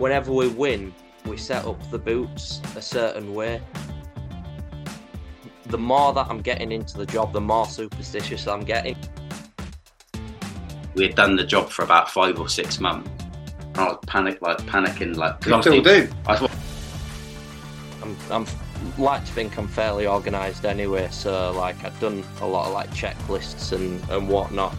Whenever we win, we set up the boots a certain way. The more that I'm getting into the job, the more superstitious I'm getting. We had done the job for about five or six months. And I was panic, like panicking, like You still do. I thought, I'm, I'm like to think I'm fairly organised anyway, so like I've done a lot of like checklists and, and whatnot.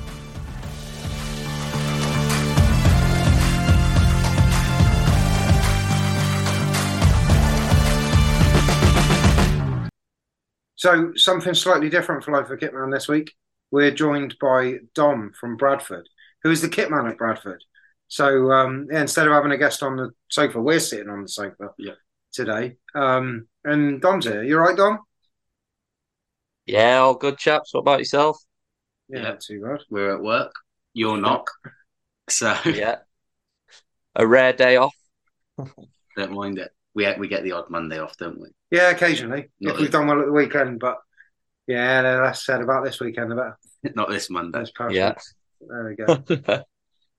So something slightly different for Life of a Kitman this week. We're joined by Dom from Bradford, who is the kitman at Bradford. So um, yeah, instead of having a guest on the sofa, we're sitting on the sofa Yeah. today. Um, and Dom's here. You're right, Dom? Yeah, all good chaps. What about yourself? Yeah, Yeah. not too bad. we're at work. You're not. So Yeah. A rare day off. don't mind it. We we get the odd Monday off, don't we? Yeah, occasionally Not if we've done well at the weekend. But yeah, no, less said about this weekend. About Not this Monday. those Yeah. There we go.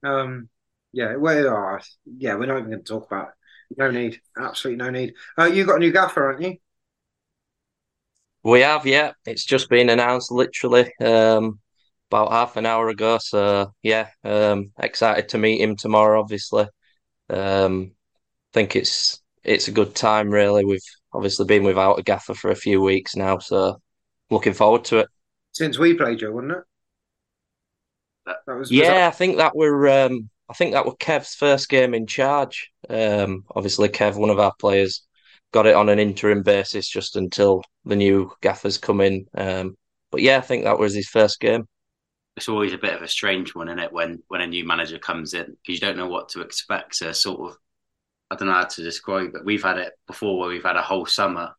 um, yeah, we are. Yeah, we're not even going to talk about it. No need. Absolutely no need. Uh, you got a new gaffer, haven't you? We have, yeah. It's just been announced literally um, about half an hour ago. So yeah, um, excited to meet him tomorrow. Obviously, um, think it's it's a good time. Really, we've obviously been without a gaffer for a few weeks now, so looking forward to it. Since we played you, wasn't it? That- That was was Yeah, I think that were um, I think that were Kev's first game in charge. Um, obviously, Kev, one of our players, got it on an interim basis just until the new gaffers come in. Um, but yeah, I think that was his first game. It's always a bit of a strange one, isn't it? When when a new manager comes in because you don't know what to expect. So sort of, I don't know how to describe it. But we've had it before where we've had a whole summer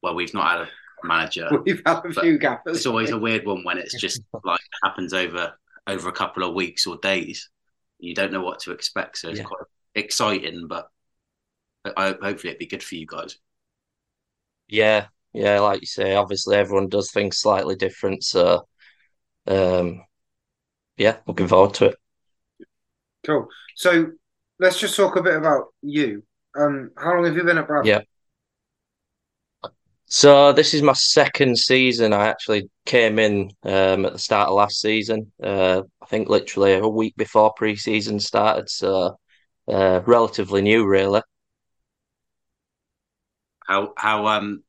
where we've not had a manager. We've had a few gaffers. It's always a weird one when it's just like happens over over a couple of weeks or days. You don't know what to expect, so it's Yeah. quite exciting. But I, hopefully, it'd be good for you guys. Yeah, yeah, like you say, obviously everyone does things slightly different. So, um, yeah, looking forward to it. Cool. So let's just talk a bit about you. Um, how long have you been at Bradford? Yeah. So this is my second season. I actually came in um, at the start of last season. Uh, I think literally a week before pre-season started. So uh, relatively new, really. How how um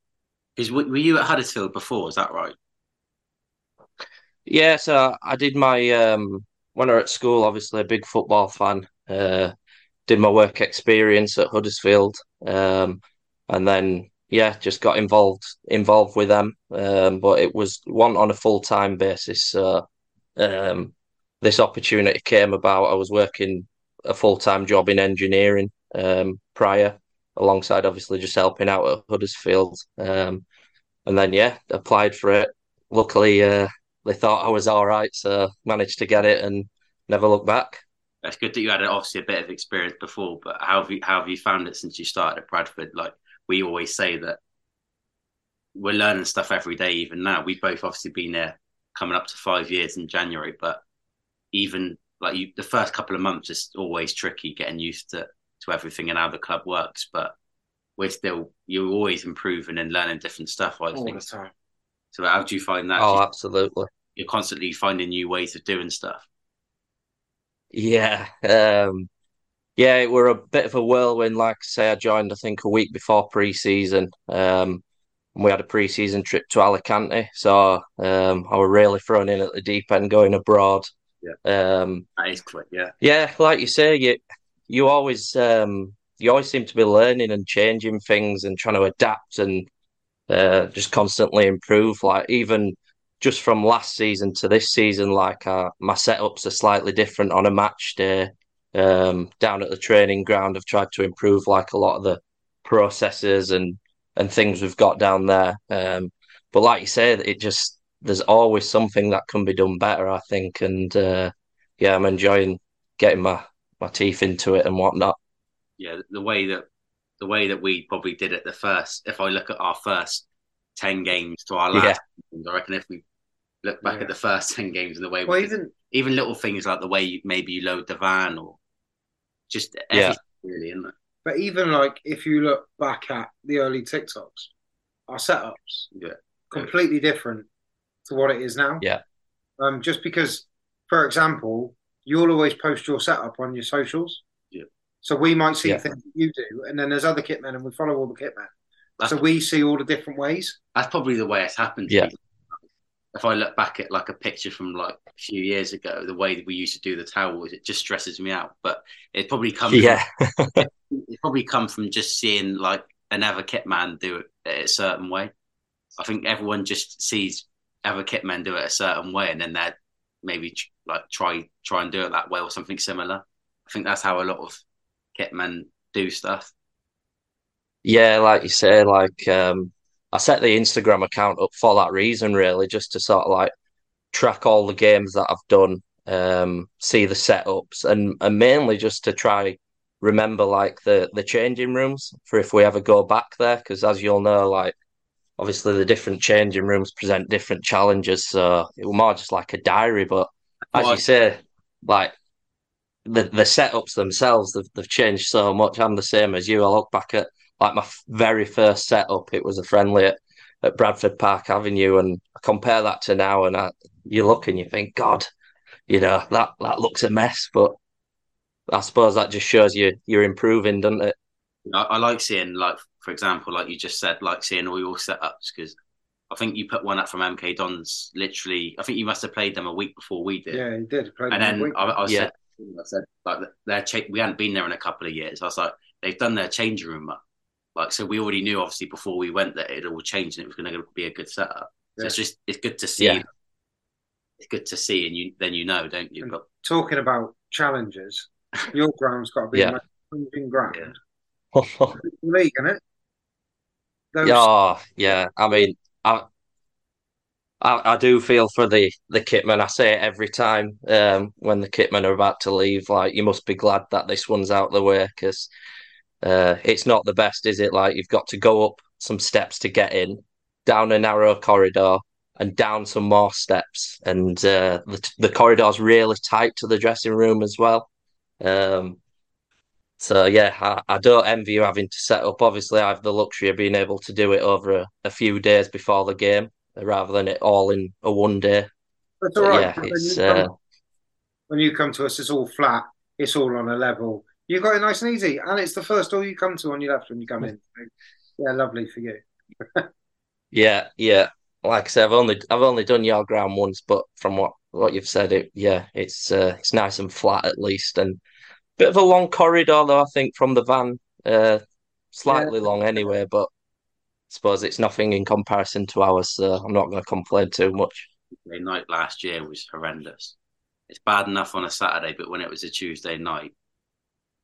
is were you at Huddersfield before? Is that right? Yeah, so I did my um when I was at school, obviously a big football fan. Uh, did my work experience at Huddersfield, um, and then yeah, just got involved involved with them. Um, but it was one on a full time basis. So um, this opportunity came about. I was working a full time job in engineering um, prior, alongside obviously just helping out at Huddersfield. Um, and then yeah, applied for it. Luckily, uh, they thought I was all right, so managed to get it and never looked back. It's good that you had obviously a bit of experience before, but how have you how have you found it since you started at Bradford? Like we always say that we're learning stuff every day. Even now, we've both obviously been there coming up to five years in January, but even like you, the first couple of months is always tricky getting used to to everything and how the club works. But we're still you're always improving and learning different stuff. I All think. the time. So how do you find that? Oh, You- absolutely. You're constantly finding new ways of doing stuff. Yeah, um, yeah, it were a bit of a whirlwind. Like I say, I joined, I think, a week before pre-season. Um, and we had a pre-season trip to Alicante, so um, I was really thrown in at the deep end, going abroad. Yeah. Um, That is quick, yeah. yeah, like you say, you you always um, you always seem to be learning and changing things and trying to adapt and uh, just constantly improve. Like even just from last season to this season, like uh, my setups are slightly different on a match day. Um, down at the training ground, I've tried to improve like a lot of the processes and and things we've got down there. Um, but like you say, it just there's always something that can be done better, I think. And uh, yeah, I'm enjoying getting my my teeth into it and whatnot. Yeah, the way that the way that we probably did it the first. If I look at our first ten games to our last, games, I reckon if we look back Yeah. at the first ten games and the way Well, did- even even little things like the way you, maybe you load the van or just Yeah. really, isn't it? but even like if you look back at the early TikToks, our setups Yeah. completely different to what it is now. Yeah. Um, just because, for example, you'll always post your setup on your socials. Yeah. So we might see Yeah. things that you do, and then there's other kitmen, and we follow all the kitmen. That's, So we see all the different ways. that's probably the way it's happened. Yeah. me. If I look back at like a picture from like a few years ago, the way that we used to do the towels, it just stresses me out. But it probably comes Yeah, it probably come from just seeing like another kit man do it a certain way. I think everyone just sees other kit men do it a certain way, and then they maybe like try try and do it that way or something similar. I think that's how a lot of kit men do stuff. Yeah, like you say, like um, I set the Instagram account up for that reason, really, just to sort of like track all the games that I've done, um, see the setups, and and mainly just to try remember like the the changing rooms for if we ever go back there, because as you'll know, like obviously the different changing rooms present different challenges, so it was more just like a diary. But as Well, you say, like the the setups themselves, they've, they've changed so much. I'm the same as you. I look back at like my f- very first setup. It was a friendly at, at Bradford Park Avenue, and I compare that to now, and I, you look and you think, God, you know that that looks a mess. But I suppose that just shows you you're improving, doesn't it? I, I like seeing like for example, like you just said, like seeing all your setups because I think you put one up from MK Dons literally. I think you must have played them a week before we did. Yeah, he did. Played And then a week. I, I Yeah. said, I said like their cha- we hadn't been there in a couple of years. I was like, they've done their changing room up. Like so, we already knew obviously before we went that it all changed and it was going to be a good setup. So it's just it's good to see. Yeah. It's good to see, and you then you know, don't you? And But Talking about challenges, your ground's got to be Yeah. challenging ground. Yeah. League, isn't it? Those, Yeah, yeah. I mean, I, I I do feel for the the kitmen. I say it every time um, when the kitmen are about to leave. Like, you must be glad that this one's out the way because uh, it's not the best, is it? Like, you've got to go up some steps to get in, down a narrow corridor, and down some more steps. And uh, the the corridor's really tight to the dressing room as well. Um, so yeah, I, I don't envy you having to set up. Obviously, I have the luxury of being able to do it over a, a few days before the game, rather than it all in a one day. That's all right. yeah, When it's you come- uh, when you come to us, it's all flat. It's all on a level. You got it nice and easy, and it's the first door you come to on your left when you come in. Yeah, lovely for you. yeah, yeah. Like I said, I've only I've only done your ground once, but from what what you've said, it yeah, it's uh, it's nice and flat at least, and bit of a long corridor though. I think from the van, uh, slightly long anyway, but I suppose it's nothing in comparison to ours, so I'm not going to complain too much. the night last year was horrendous. It's bad enough on a Saturday, but when it was a Tuesday night,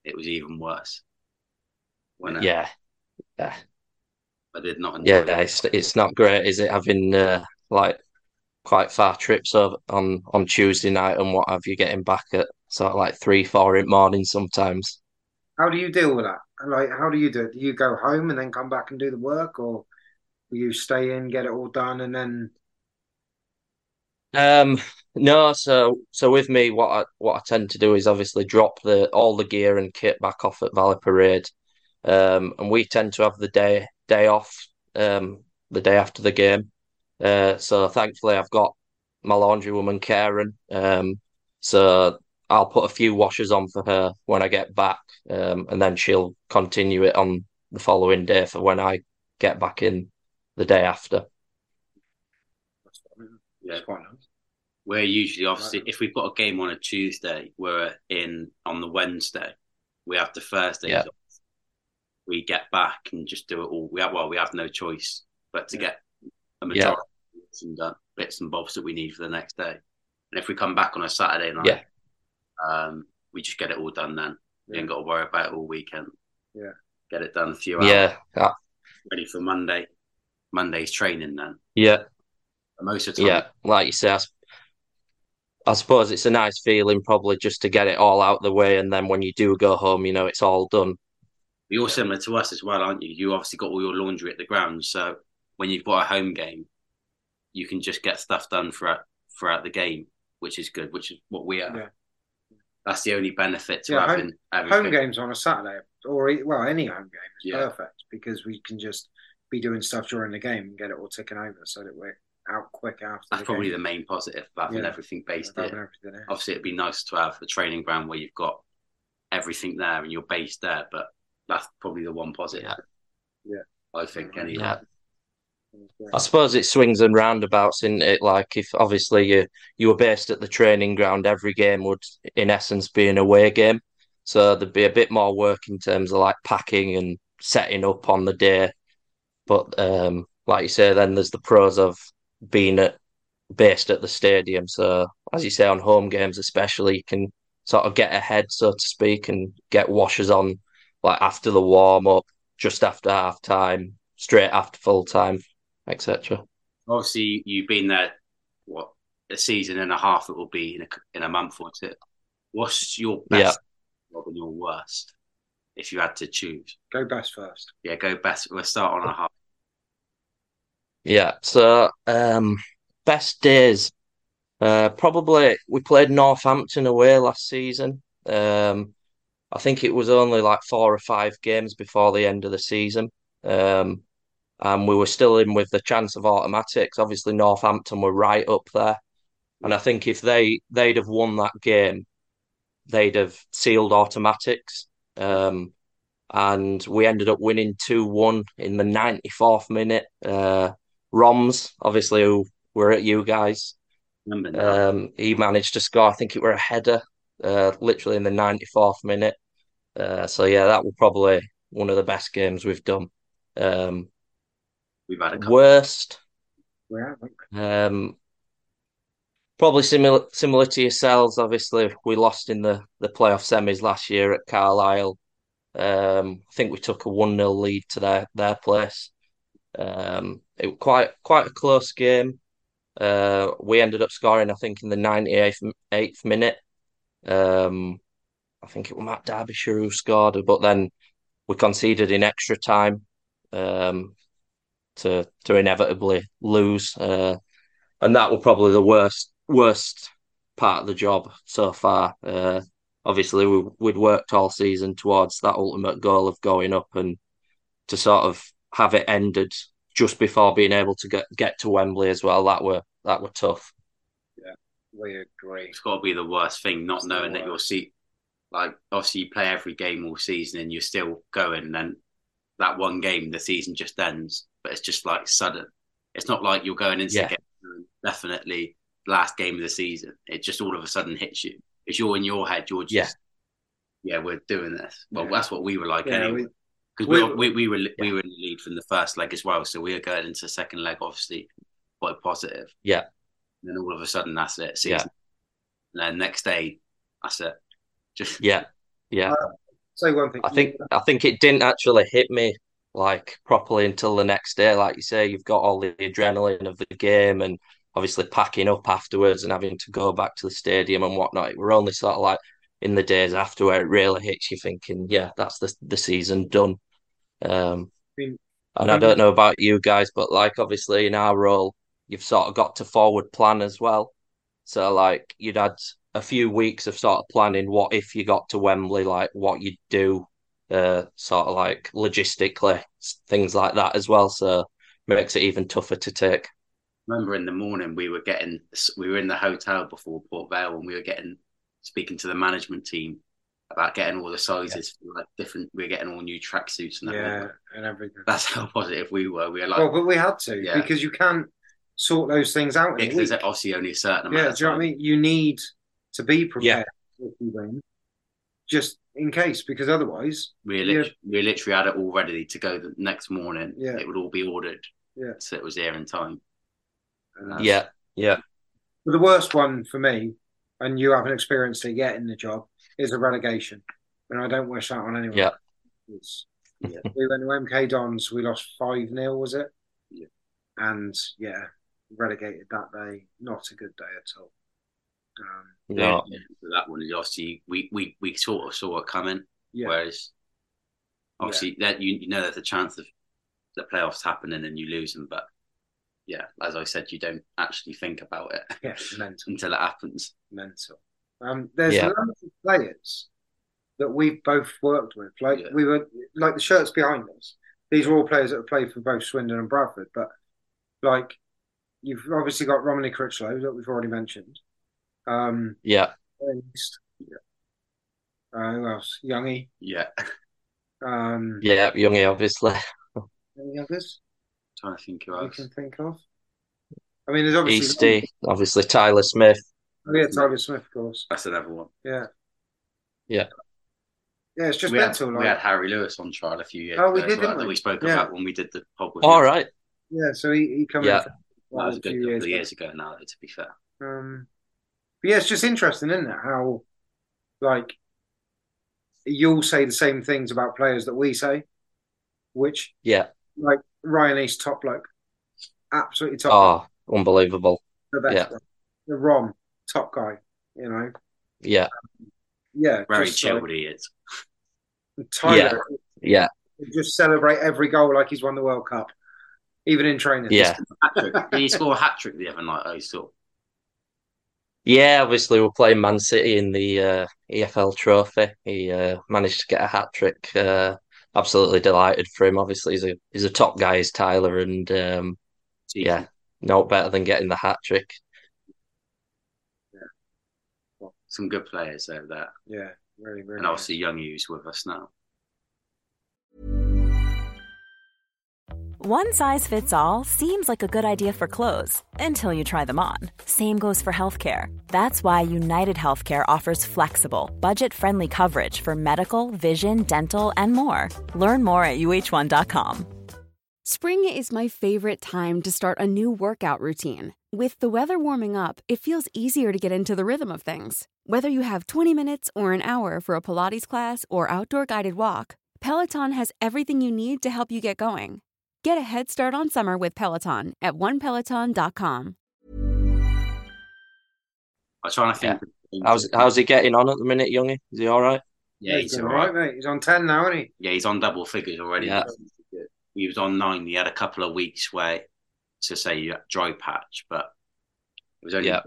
it was even worse. When uh, Yeah, yeah. I did not enjoy Yeah, it. it's it's not great, is it? Having uh, like quite far trips over on on Tuesday night and what have you, getting back at sort of like three, four in the morning sometimes. How do you deal with that? Like, how do you do it? Do you go home and then come back and do the work, or will you stay in, get it all done, and then? Um, no, so so with me, what I what I tend to do is obviously drop the all the gear and kit back off at Valley Parade, um, and we tend to have the day day off, um, the day after the game. Uh, so thankfully, I've got my laundry woman Karen. Um, so I'll put a few washers on for her when I get back, um, and then she'll continue it on the following day for when I get back in the day after. Yeah, quite nice. We're usually obviously if we've got a game on a Tuesday, we're in on the Wednesday. We have the Thursday. Yeah. We get back and just do it all. We have well, we have no choice but to Yeah. get a majority of some done, bits and bobs that we need for the next day. And if we come back on a Saturday night, Yeah. um, we just get it all done then. We ain't got to worry about it all weekend. Yeah. Get it done a few hours. Yeah, uh, Ready for Monday. Monday's training then. yeah, Most of the time, yeah. Like you say, I, s- I suppose it's a nice feeling probably just to get it all out the way, and then when you do go home, you know it's all done. You're similar to us as well, aren't you? You obviously got all your laundry at the ground, so when you've got a home game, you can just get stuff done throughout throughout the game, which is good. Which is what we are. Yeah. That's the only benefit to Yeah, having home everything. games on a Saturday or e- well any home game is Yeah. perfect because we can just be doing stuff during the game and get it all ticking over so that we're out quick after. That's the probably game. the main positive of having Yeah. everything based Having here. everything. Obviously, it'd be nice to have a training ground where you've got everything there and you're based there, but that's probably the one positive. Yeah. I think anyway. Yeah. I suppose it swings and roundabouts in it. Like if obviously you you were based at the training ground, every game would in essence be an away game. So there'd be a bit more work in terms of like packing and setting up on the day. But um, like you say, then there's the pros of being at based at the stadium. So as you say, on home games especially, you can sort of get ahead, so to speak, and get washers on like after the warm up, just after half time, straight after full time, etc. Obviously, you've been there, what, a season and a half it will be in a, in a month or two. What's your best job and your worst if you had to choose? Go best first. Yeah, go best. We'll start on a half. Yeah. So um, best days. Uh, probably we played Northampton away last season. Um, I think it was only like four or five games before the end of the season. Um, and we were still in with the chance of automatics. Obviously, Northampton were right up there, and I think if they they'd have won that game, they'd have sealed automatics. Um, and we ended up winning two one in the ninety fourth minute. Uh, Roms, obviously, who were at you guys. Um, he managed to score. I think it were a header, uh, literally in the ninety fourth minute. Uh, so yeah, that was probably one of the best games we've done. Um, We've had a couple. worst, aren't we? um, probably similar similar to yourselves. Obviously, we lost in the the playoff semis last year at Carlisle. Um, I think we took a one 0 lead to their their place. Um, it quite quite a close game. Uh, we ended up scoring, I think, in the ninety eighth eighth minute. Um, I think it was Matt Derbyshire who scored, but then we conceded in extra time um, to to inevitably lose, uh, and that was probably the worst worst part of the job so far. Uh, obviously, we, we'd worked all season towards that ultimate goal of going up, and to sort of have it ended just before being able to get get to Wembley as well. That were that were tough. Yeah, we agree. It's got to be the worst thing, not It's knowing that you'll worst. see. Like, obviously, you play every game all season and you're still going. And then that one game, the season just ends, but it's just like sudden. It's not like you're going into Yeah. the game, definitely last game of the season. It just all of a sudden hits you. It's you're in your head, you're just, yeah, we're doing this. Well, Yeah. that's what we were like Yeah, anyway. we- Because we- we, we, we were we were in the lead from the first leg as well, so we were going into the second leg, obviously quite positive. Yeah. And then all of a sudden, that's it. Season. Yeah. And then next day, that's it. Just Yeah, yeah. Uh, say one thing. I think I think it didn't actually hit me like properly until the next day. Like you say, you've got all the adrenaline of the game, and obviously packing up afterwards and having to go back to the stadium and whatnot. We're only sort of like in the days after where it really hits you, thinking, yeah, that's the the season done. Um, and I don't know about you guys, but like obviously in our role, you've sort of got to forward plan as well. So like you'd had a few weeks of sort of planning what if you got to Wembley, like what you'd do, uh, sort of like logistically, things like that as well. So makes it even tougher to take. Remember in the morning we were getting we were in the hotel before Port Vale and we were getting speaking to the management team about getting all the sizes yeah. like different we are getting all new tracksuits and everything. Yeah, and everything. That's how positive we were. We were like Well, but we had to yeah. because you can't sort those things out. Yeah, there's obviously only a certain amount. Yeah, do you know what I mean? You need to be prepared yeah. if you win, just in case, because otherwise we literally, we literally had it all ready to go the next morning. Yeah, it would all be ordered. Yeah, so it was there in time. Yeah, yeah. But the worst one for me, and you haven't experienced it yet in the job, is a relegation, and I don't wish that on anyone. Yeah. yeah. we went to MK Dons. We lost five 0 was it? Yeah. And yeah, relegated that day. Not a good day at all. Um, no, yeah, that one obviously we, we we sort of saw it coming. Yeah. Whereas obviously yeah. that you, you know there's a chance of the playoffs happening and you lose them, but yeah, as I said, you don't actually think about it yeah, until it happens. Mental. Um, there's yeah. loads of players that we've both worked with. Like yeah. we were like the shirts behind us. These are all players that have played for both Swindon and Bradford. But like you've obviously got Romoney Crichlow that we've already mentioned. Um, yeah. yeah. Uh, who else? Youngie. Yeah. Um, yeah, Youngie, obviously. Any others? I'm trying to think who else. You can think of. I mean, there's obviously Easty, obviously Tyler Smith. Oh, yeah, Tyler Smith, of course. That's another one. Yeah. Yeah. Yeah, it's just we mental. Had, like... We had Harry Lewis on trial a few years oh, ago. we did, well, we? that we spoke yeah. about when we did the pod with All him. right. Yeah, so he, he came yeah. in. That was a good couple years, of years ago now, to be fair. Um, but yeah, it's just interesting, isn't it? How, like, you'll say the same things about players that we say, which, yeah, like Ryan East, top bloke, absolutely top. Oh, bloke. unbelievable. The best yeah. The Rom, top guy, you know. Yeah. Um, yeah. Very chilled like, he is. Tyler, yeah. Yeah. Just celebrate every goal like he's won the World Cup even in training. Yeah. Did he score a hat trick the other night? I saw. Yeah, obviously we're playing Man City in the uh, EFL Trophy. He uh, managed to get a hat trick. Uh, absolutely delighted for him. Obviously, he's a he's a top guy, is Tyler, and um, yeah, no better than getting the hat trick. Yeah, well, some good players over there. Yeah, really, really. And obviously, Youngie's with us now. One size fits all seems like a good idea for clothes until you try them on. Same goes for healthcare. That's why United Healthcare offers flexible, budget friendly coverage for medical, vision, dental, and more. Learn more at uhc.com. Spring is my favorite time to start a new workout routine. With the weather warming up, it feels easier to get into the rhythm of things. Whether you have 20 minutes or an hour for a Pilates class or outdoor guided walk, Peloton has everything you need to help you get going. Get a head start on summer with Peloton at onepeloton.com. I was trying to think. Yeah. How's, how's he getting on at the minute, Youngie? Is he all right? Yeah, he's, he's all right, mate. He's on 10 now, isn't he? Yeah, he's on double figures already. Yeah. He was on nine. He had a couple of weeks where, to say, dry patch, but it was only yeah.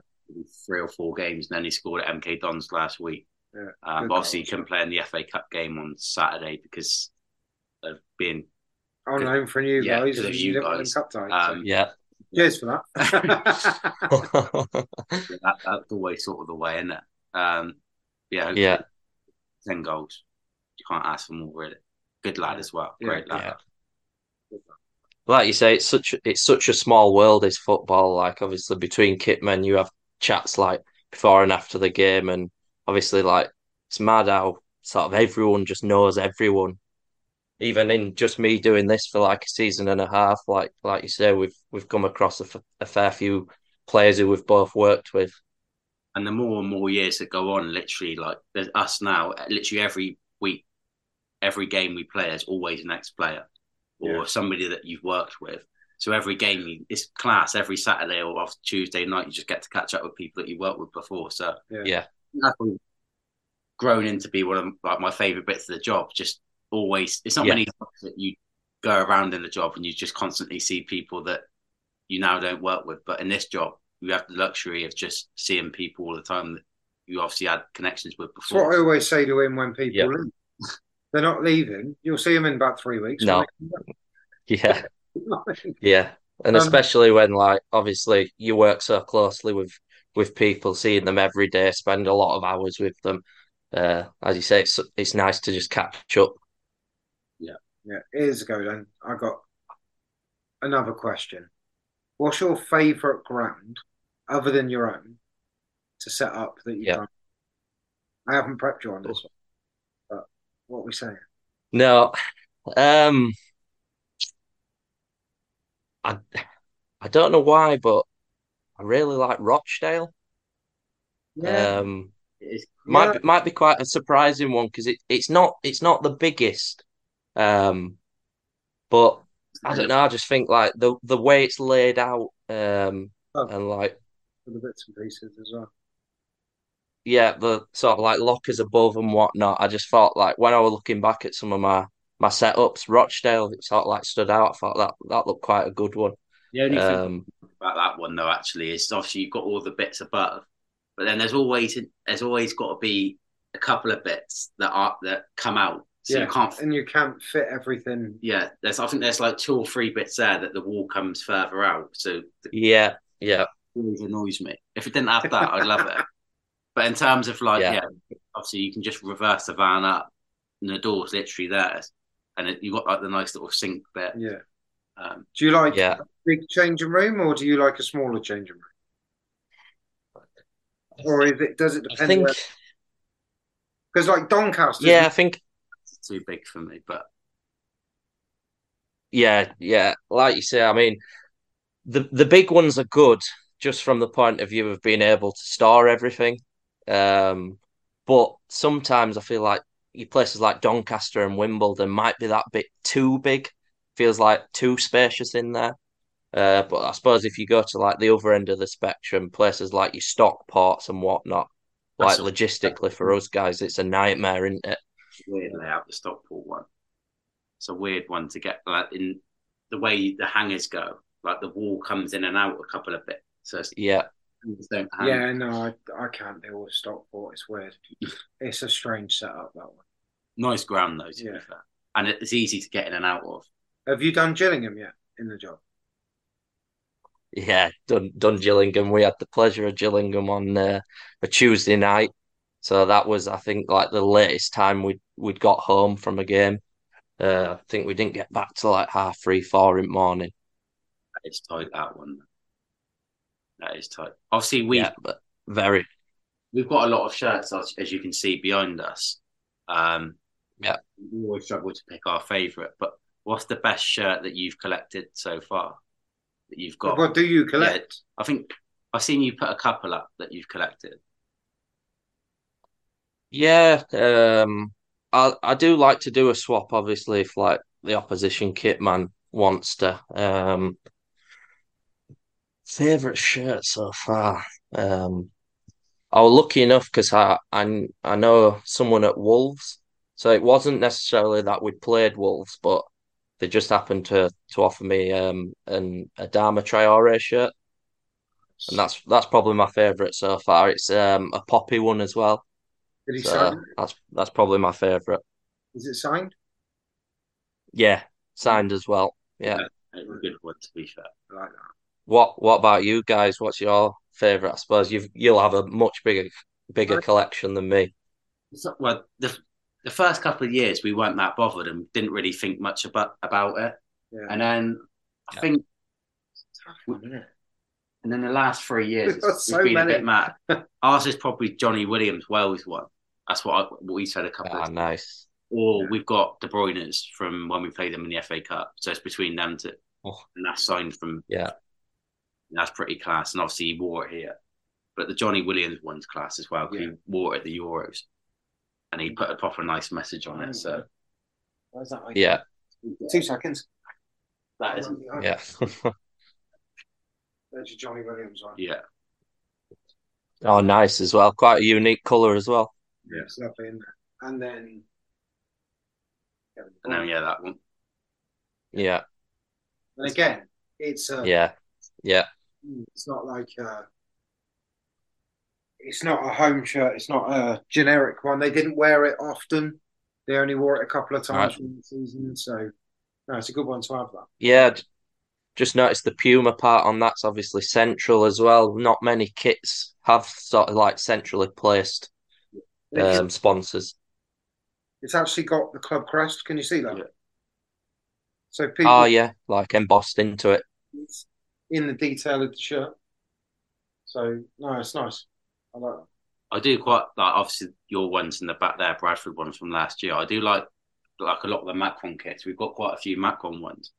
three or four games. And then he scored at MK Dons last week. Yeah, um, obviously, he couldn't play in the FA Cup game on Saturday because of being on home for you yeah, guys. You, you guys. Cup time, um, so. Yeah. Cheers for that. that. That's always sort of the way, isn't it? Um, yeah. Yeah. Ten goals. You can't ask for more, really. Good lad as well. Great yeah, lad. Yeah. Like you say, it's such it's such a small world. Is football like obviously between kitmen you have chats like before and after the game, and obviously like it's mad how sort of everyone just knows everyone even in just me doing this for like a season and a half, like like you say, we've we've come across a, a fair few players who we've both worked with. And the more and more years that go on, literally, like there's us now, literally every week, every game we play, there's always an ex player or yeah. somebody that you've worked with. So every game you, it's class. Every Saturday or off Tuesday night, you just get to catch up with people that you worked with before. So Yeah. Yeah. that's probably grown into be one of like my favorite bits of the job. Just always, it's not Yeah. many jobs that you go around in the job and you just constantly see people that you now don't work with. But in this job, you have the luxury of just seeing people all the time that you obviously had connections with That's what I always say to him when people Yeah. leave. They're not leaving. You'll see them in about three weeks. No. Yeah. Yeah. And Um, especially when like obviously you work so closely with with people, seeing them every day, spend a lot of hours with them. Uh, as you say, it's it's nice to just catch up. Yeah, here's a go then. I got another question. What's your favourite ground other than your own to set up that you've Yeah. done? I haven't prepped you on this one, but what are we saying? No, um, I I don't know why, but I really like Rochdale. Um, It's, might Yeah. might be quite a surprising one because it, it's not it's not the biggest, um, but I don't know. I just think like the the way it's laid out, um, Oh. and like the bits and pieces as well. yeah, the sort of like lockers above and whatnot. I just thought like when I was looking back at some of my my setups, Rochdale it sort of like stood out. I thought that that looked quite a good one. the only thing Um, about that one though actually is obviously you've got all the bits above, but then there's always there's always got to be a couple of bits that are that come out. So yeah, you can't and you can't fit everything. yeah, there's I think there's like two or three bits there that the wall comes further out. So it yeah, yeah, always annoys me. If it didn't have that, I'd love it. But in terms of like, Yeah. yeah, obviously you can just reverse the van up and the door's literally there. And it, you got like the nice little sink bit. Yeah. Um, Do you like yeah. a big changing room or do you like a smaller changing room? Or is it does it I depend? think Because like Doncaster, yeah, I think it's too big for me, but yeah, yeah. Like you say, I mean, the the big ones are good just from the point of view of being able to store everything. Um, but sometimes I feel like your places like Doncaster and Wimbledon might be that bit too big. Feels like too spacious in there. Uh, but I suppose if you go to like the other end of the spectrum, places like your Stockports and whatnot, like That's a- logistically for us guys, it's a nightmare, isn't it? Weird layout, the Stockport one. It's a weird one to get like in the way the hangers go. Like the wall comes in and out a couple of bits. So it's, Yeah, don't yeah, no, I, I can't deal with Stockport. It's weird. It's a strange setup that one. Nice ground though, to Yeah. be fair. And it's easy to get in and out of. Have you done Gillingham yet in the job? yeah. Done done Gillingham. We had the pleasure of Gillingham on uh, a Tuesday night, so that was I think like the latest time we we'd got home from a game. Uh, I think we didn't get back to like half three, four in the morning. That is tight, that one. That is tight. Obviously, we've Yeah, but very. we've got a lot of shirts as, as you can see behind us. Um, Yeah. we always struggle to pick our favourite. But what's the best shirt that you've collected so far? That you've got? What do you collect? I think I've seen you put a couple up that you've collected. Yeah, um, I I do like to do a swap, obviously, if like the opposition kit man wants to. Um, favorite shirt so far. Um, I was lucky enough because I, I I know someone at Wolves, so it wasn't necessarily that we'd played Wolves, but they just happened to to offer me um an Adama Traore shirt, and that's that's probably my favorite so far. It's um a poppy one as well. Did he So sign? that's that's probably my favorite. Is it signed? Yeah, signed as well. Yeah. It's a good one to be fair. I like that. What what about you guys? What's your favorite? I suppose you've you'll have a much bigger bigger collection than me. So- well, the the first couple of years we weren't that bothered and didn't really think much about about it. Yeah. And then I Yeah. think, Tough one, isn't it? and then the last three years, it's, so it's been many. a bit mad. Ours is probably Jonny Williams Wales one. That's what, I, what we said a couple Ah, of times. nice. Or Yeah. we've got De Bruyne's from when we played them in the FA Cup. So it's between them to, Oh. And that's signed from, Yeah. that's pretty class. And obviously he wore it here. But the Jonny Williams one's class as well. 'cause Yeah. He wore it at the Euros. And he put a proper nice message on it. So Where's that? Yeah. Two seconds. That is, Yeah. There's your Jonny Williams one. yeah, oh, nice as well. Quite a unique colour as well. Yeah. It's lovely, isn't? And then. and then yeah, that one. Yeah. And again, it's uh, Yeah. Yeah. it's not like uh, it's not a home shirt. It's not a generic one. They didn't wear it often. They only wore it a couple of times Right. during the season. So, no, it's a good one to have. That Yeah. Just noticed the Puma part on that's obviously central as well. Not many kits have sort of like centrally placed it's, um, sponsors. it's actually got the club crest. Can you see that? Yeah. So people Oh yeah, like embossed into it. it's in the detail of the shirt. So no, it's nice. I like that. I do quite like obviously your ones in the back there, Bradford ones from last year. I do like like a lot of the Macron kits. We've got quite a few Macron ones,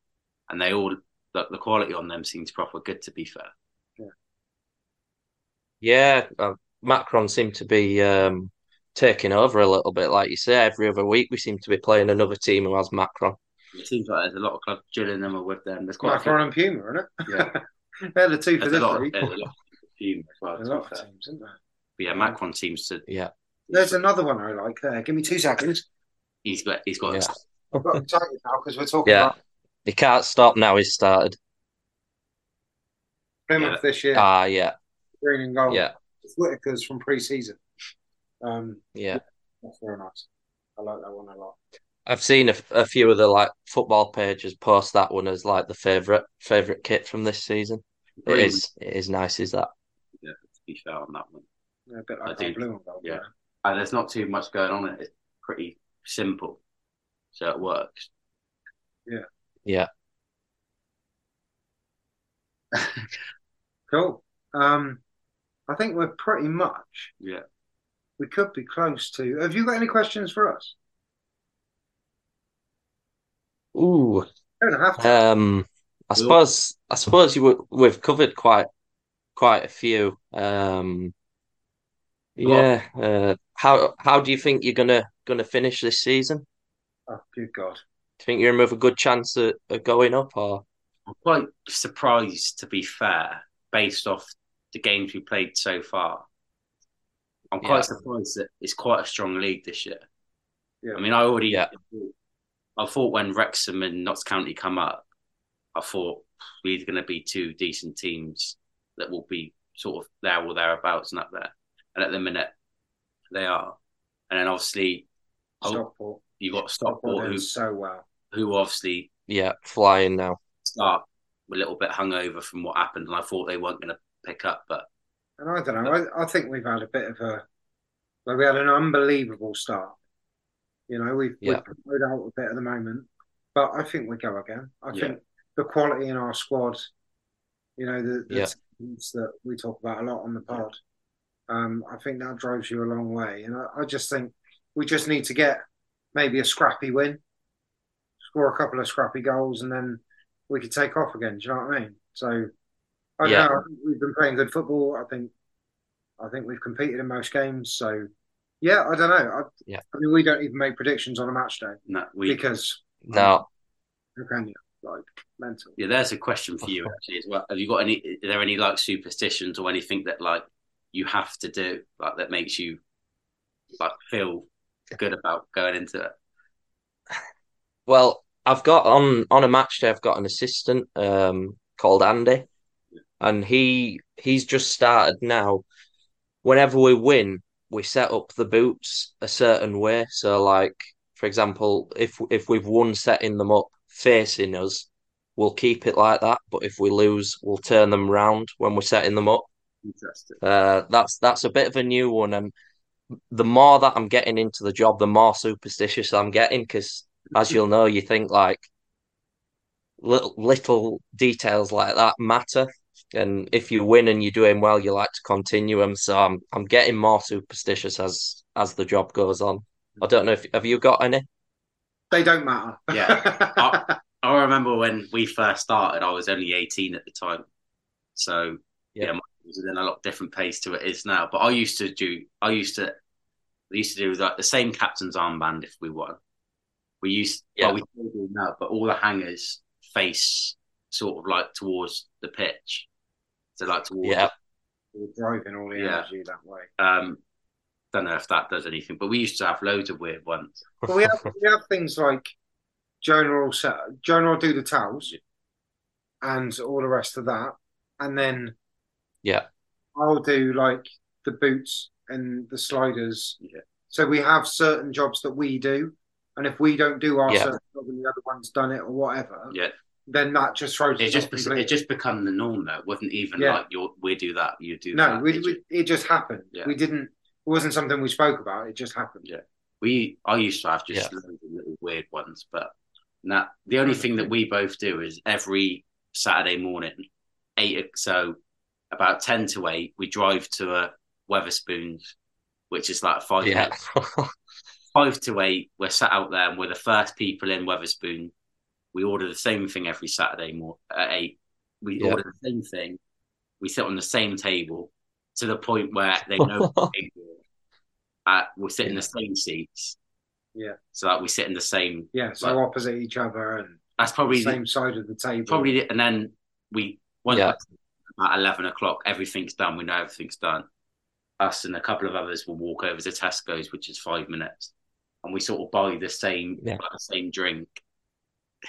and they all the, the quality on them seems proper good. To be fair, Yeah, uh, Macron seem to be um, taking over a little bit. Like you say, every other week we seem to be playing another team who has Macron. it seems like there's a lot of clubs drilling them with them. There's quite Macron a and Puma, isn't it? few. Yeah, They're the two for there's a this lot. Of, league. there's a lot of few as well. A lot of fair. teams, isn't there? But yeah, Macron seems to. Yeah, There's another one I like there. Give me two seconds. He's got. He's got. Yeah. I've got excited now because we're talking yeah. about He can't stop now. He's started. Plymouth Yeah. this year, Ah, yeah, green and gold. yeah, Whittaker's from pre-season. Um, yeah. that's very nice. I like that one a lot. I've seen a, a few of the like football pages post that one as like the favorite favorite kit from this season. It Green. is it is nice. Is that? Yeah, to be fair on that one. Yeah, a bit like I do. our blue and gold. Yeah. And there's not too much going on. it. It's pretty simple, so it works. Yeah. Yeah. Cool. Um, I think we're pretty much. Yeah. We could be close to. Have you got any questions for us? Ooh. You don't have to. Um, I Well- suppose I suppose you would, we've covered quite quite a few. Um, yeah. Uh, how how do you think you're gonna gonna finish this season? oh, good God. Do you think you're in with a good chance of, of going up, or I'm quite surprised, to be fair, based off the games we played so far. I'm quite Yeah. surprised that it's quite a strong league this year. Yeah. I mean, I already, Yeah. I thought when Wrexham and Notts County come up, I thought we're going to be two decent teams that will be sort of there or thereabouts and up there. And at the minute, they are. And then obviously, oh, Stockport. you got Stockport Stockport, who, so well. who obviously yeah, flying now? start a little bit hungover from what happened, and I thought they weren't going to pick up. But And I don't know. I, I think we've had a bit of a. Like we had an unbelievable start. You know, we've, Yeah. we've out a bit at the moment, but I think we go again. I Yeah. think the quality in our squad, you know, the, the Yeah. teams that we talk about a lot on the pod, um, I think that drives you a long way. And I, I just think we just need to get maybe a scrappy win, score a couple of scrappy goals, and then we could take off again. Do you know what I mean? So I Yeah. know. We've been playing good football. I think I think we've competed in most games. So yeah, I don't know. I, Yeah. I mean, we don't even make predictions on a match day no, we because No, how can you? Like mental. yeah. There's a question for you actually as well. Have you got any? Are there any like superstitions or anything that like you have to do like that makes you like feel good about going into it? Well, I've got on on a match day. I've got an assistant um called Andy, and he he's just started now. Whenever we win, we set up the boots a certain way. So, like for example, if if we've won setting them up facing us, we'll keep it like that. But if we lose, we'll turn them round when we're setting them up. Interesting. Uh, that's that's a bit of a new one, and the more that I'm getting into the job, the more superstitious I'm getting. Because as you'll know, you think like little little details like that matter, and if you win and you're doing well, you like to continue them. So I'm I'm getting more superstitious as as the job goes on. I don't know if have you got any? They don't matter. Yeah. I, I remember when we first started, I was only 18 at the time. So, Yeah. yeah, mine was in a lot different pace to it is now. But I used to do, I used to, we used to do like the same captain's armband if we won. We used, Yeah. well, we still do now, but all the hangers face sort of like towards the pitch. So like towards Yeah. We're driving all the Yeah. energy that way. um don't know if that does anything, but we used to have loads of weird ones. But we have we have things like Jonah will set Jonah will do the towels and all the rest of that, and then Yeah. I'll do like the boots and the sliders. Yeah. So we have certain jobs that we do, and if we don't do our Yeah. certain job and the other one's done it or whatever, Yeah. Then that just throws It just off be- completely. it just become the norm though. It wasn't even Yeah. like you we do that, you do no, that. we, It we, just- it just happened. Yeah. We didn't. It wasn't something we spoke about. It just happened. Yeah. we I used to have just Yeah. loads little weird ones, but now the only thing that we both do is every Saturday morning, eight so about ten to eight, we drive to a Wetherspoons, which is like five Yeah. Five to eight, we're sat out there and we're the first people in Wetherspoon. We order the same thing every Saturday morning at eight. We Yeah. order the same thing. We sit on the same table to the point where they know uh, we sit in the same seats. Yeah. So like we sit in the same. Yeah, so Like- opposite each other and That's probably the- same side of the table. probably, the- and then we once Yeah. at eleven o'clock, everything's done. We know everything's done. Us and a couple of others will walk over to Tesco's, which is five minutes, and we sort of buy the same Yeah. like the same drink.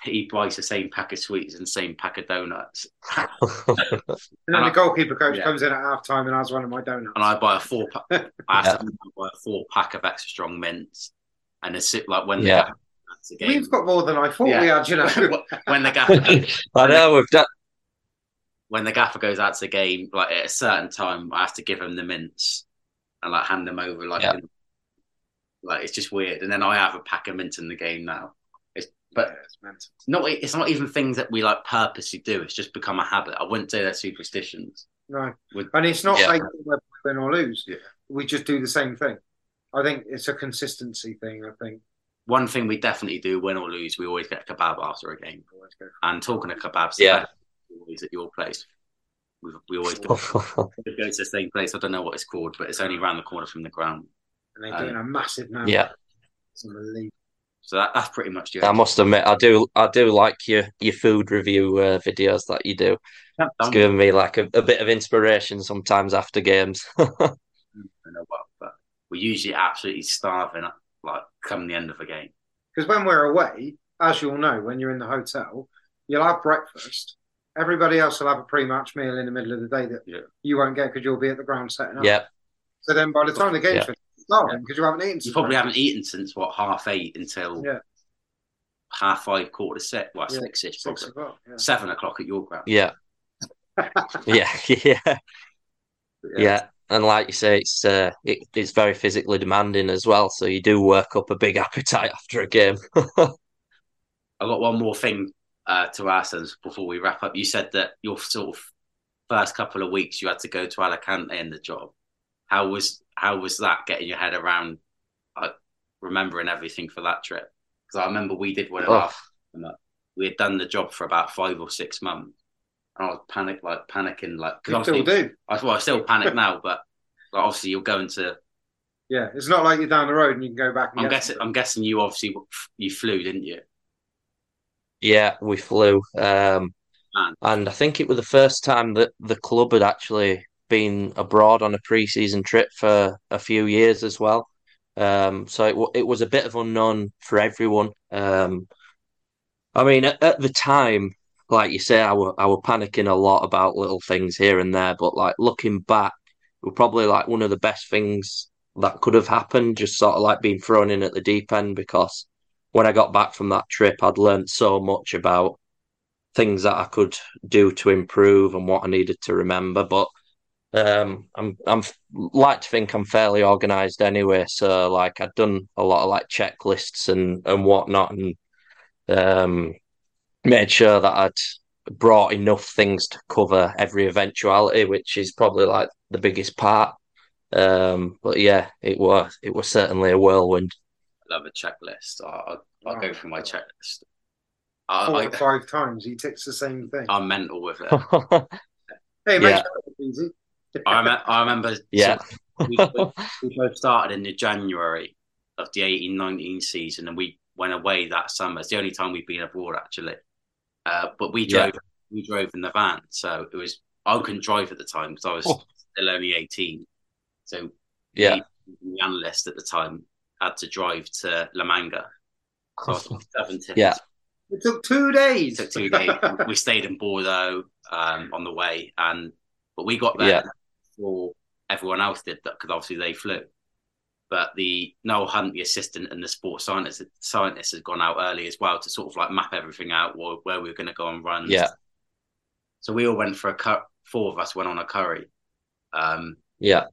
He buys the same pack of sweets and same pack of donuts, And then And the I- goalkeeper coach Yeah. comes in at half time and has one of my donuts. and I buy a four pack. I have Yeah. to buy a four pack of extra strong mints, and it's like when Yeah. the game, We've got more than I thought Yeah. we had, you know. when the gaffer I know we've done. when the gaffer goes out to the game, like at a certain time, I have to give him the mints and like hand them over, like, Yeah. like it's just weird. And then I have a pack of mints in the game now. It's but Yeah, it's not. It's not even things that we like purposely do. It's just become a habit. I wouldn't say they're superstitions. No. With- And it's not Yeah. like whether we win or lose. Yeah. We just do the same thing. I think it's a consistency thing, I think. One thing we definitely do, win or lose, we always get a kebab after a game. And talking of kebabs, Yeah. always at your place. We, we always do. we go to the same place. I don't know what it's called, but it's only around the corner from the ground. And they're doing um, a massive number. yeah, It's unbelievable. So that, that's pretty much it. I must admit, I do, I do like your your food review uh, videos that you do. It's Um, giving me like a, a bit of inspiration sometimes after games. I know what, but we're usually absolutely starving like come the end of a game. Because when we're away, as you'll know, when you're in the hotel, you'll have breakfast. Everybody else will have a pre-match meal in the middle of the day that Yeah. you won't get because you'll be at the ground setting up. yeah, So then by the time the game's Yeah. Finished, you're starving because you haven't eaten. You probably then. haven't eaten since what half eight until Yeah. half five, quarter to six, well Yeah, six ish, probably o'clock. Yeah. seven o'clock at your ground. yeah, yeah, yeah, yeah. And like you say, it's uh, it, it's very physically demanding as well. So you do work up a big appetite after a game. I got one more thing uh, to ask us before we wrap up. You said that your sort of first couple of weeks you had to go to Alicante in the job. How was how was that getting your head around like remembering everything for that trip? Because I remember we did one of Oh. our and that we had done the job for about five or six months. And I was panic like panicking like 'cause You still do. I, well, I still panic now, but like, obviously you're going to. Yeah, it's not like you're down the road and you can go back. And I'm guessing. something. I'm guessing you obviously you flew, didn't you? Yeah, we flew. Um, and I think it was the first time that the club had actually been abroad on a pre-season trip for a few years as well. Um, so it, wa- it was a bit of unknown for everyone. Um, I mean, at, at the time, like you say, I were, I were panicking a lot about little things here and there, but like looking back, it was probably like one of the best things that could have happened, just sort of like being thrown in at the deep end because when I got back from that trip, I'd learned so much about things that I could do to improve and what I needed to remember. But um, I'm I'm like to think I'm fairly organised anyway. So like I'd done a lot of like checklists and and whatnot, and um, made sure that I'd brought enough things to cover every eventuality, which is probably like the biggest part. Um, but yeah, it was it was certainly a whirlwind. I love a checklist. I, I, I'll Oh, go through my God. checklist. Four I, or five times he ticks the same thing. I, I'm mental with it. hey, mate, yeah. easy. I, rem- I remember Yeah. we, we, we both started in the January of the 18 19 season and we went away that summer. It's the only time we've been abroad actually. Uh, but we drove we drove in the van, so it was I couldn't drive at the time because I was Oh. still only eighteen. So Yeah. the, the analyst at the time had to drive to La Manga. So I was on. Yeah. It took two days. It took two days. we stayed in Bordeaux um, on the way, and but we got there Yeah. before everyone else did that because obviously they flew. But the Noel Hunt, the assistant and the sports scientist, scientist has gone out early as well to sort of like map everything out where, where we were going to go and run. Yeah. So we all went for a cut. Four of us went on a curry. Um, Yeah.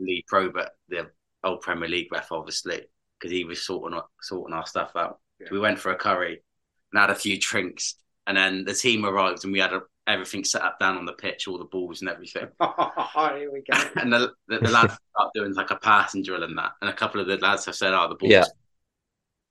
Lee Probert, the old Premier League ref, obviously, because he was sorting our, sorting our stuff out. So we went for a curry and had a few drinks, and then the team arrived and we had a, everything set up down on the pitch, all the balls and everything. Here we go. and the, the, the lads start doing like a passing drill and that, and a couple of the lads have said, "Oh, the balls." Yeah.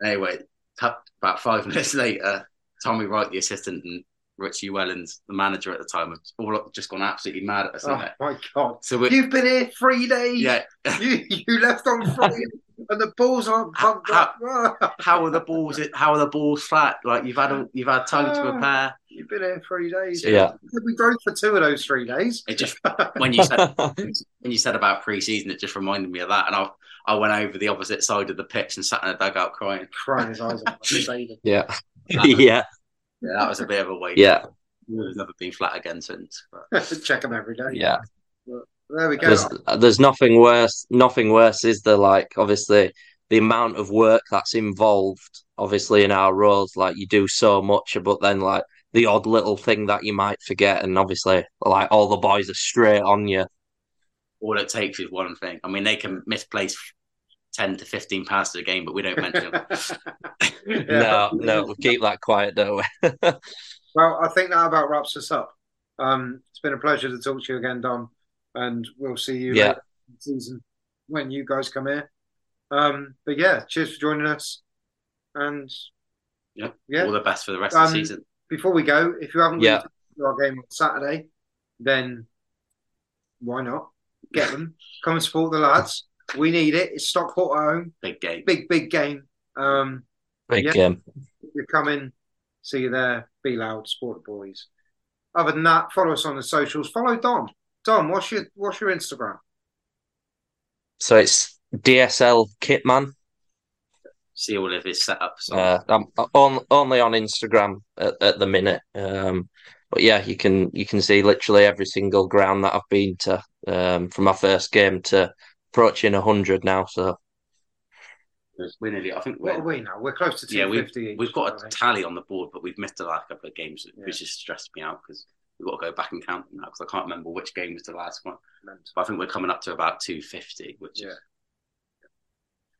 Anyway, t- about five minutes later, Tommy Wright, the assistant, and Richie Wellens, the manager at the time, have all just gone absolutely mad at us. Oh my god! So we, You've been here three days. yeah, You you left on Friday, and the balls aren't How- up. how are the balls? How are the balls flat? Like you've had a, you've had time to Ah. prepare. You've been here three days. Yeah. We drove for two of those three days. It just when you said when you said about pre-season, it just reminded me of that, and I I went over the opposite side of the pitch and sat in a dugout crying. Crying his eyes out. like a baby. yeah. yeah. Yeah, that was a bit of a wait. Yeah. We've never been flat again since. But Check them every day. Yeah. There we go. There's there's nothing worse. Nothing worse is the like obviously the amount of work that's involved. Obviously in our roles, like you do so much, but then like the odd little thing that you might forget, and obviously like all the boys are straight on you. all it takes is one thing. I mean, they can misplace ten to fifteen passes a game, but we don't mention them. No, no, we'll keep that quiet, don't we? Well, I think that about wraps us up. Um, it's been a pleasure to talk to you again, Dom, and we'll see you Yeah. later season when you guys come here. Um, but yeah, cheers for joining us. And Yeah. Yeah. All the best for the rest of Um, the season. before we go, if you haven't Yeah. been to our game on Saturday, then why not get them? Come and support the lads. We need it. It's Stockport at home. Big game. Big, big game. Um, Big Yeah. game. if you're coming. see you there. Be loud, support the boys. Other than that, follow us on the socials. Follow Dom. Dom, what's your what's your Instagram? So it's DSL Kitman. See all of his setups. on- Uh, I'm on, only on Instagram at, at the minute. Um, but yeah, you can you can see literally every single ground that I've been to um, from my first game to approaching hundred now. So we're nearly. I think we're. are we now? We're close to yeah, we've fifty. we've got a a tally on the board, but we've missed the last couple of games, Yeah. which has stressed me out because we've got to go back and count them now because I can't remember which game was the last one. But I think we're coming up to about two fifty, which Yeah.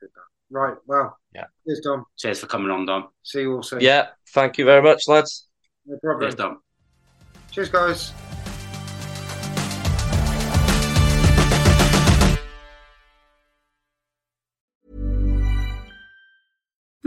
is Right. Well. Yeah. Cheers, Dom. cheers for coming on, Dom. See you all soon. yeah, thank you very much, lads. No problem. Cheers, Dom. Cheers, guys.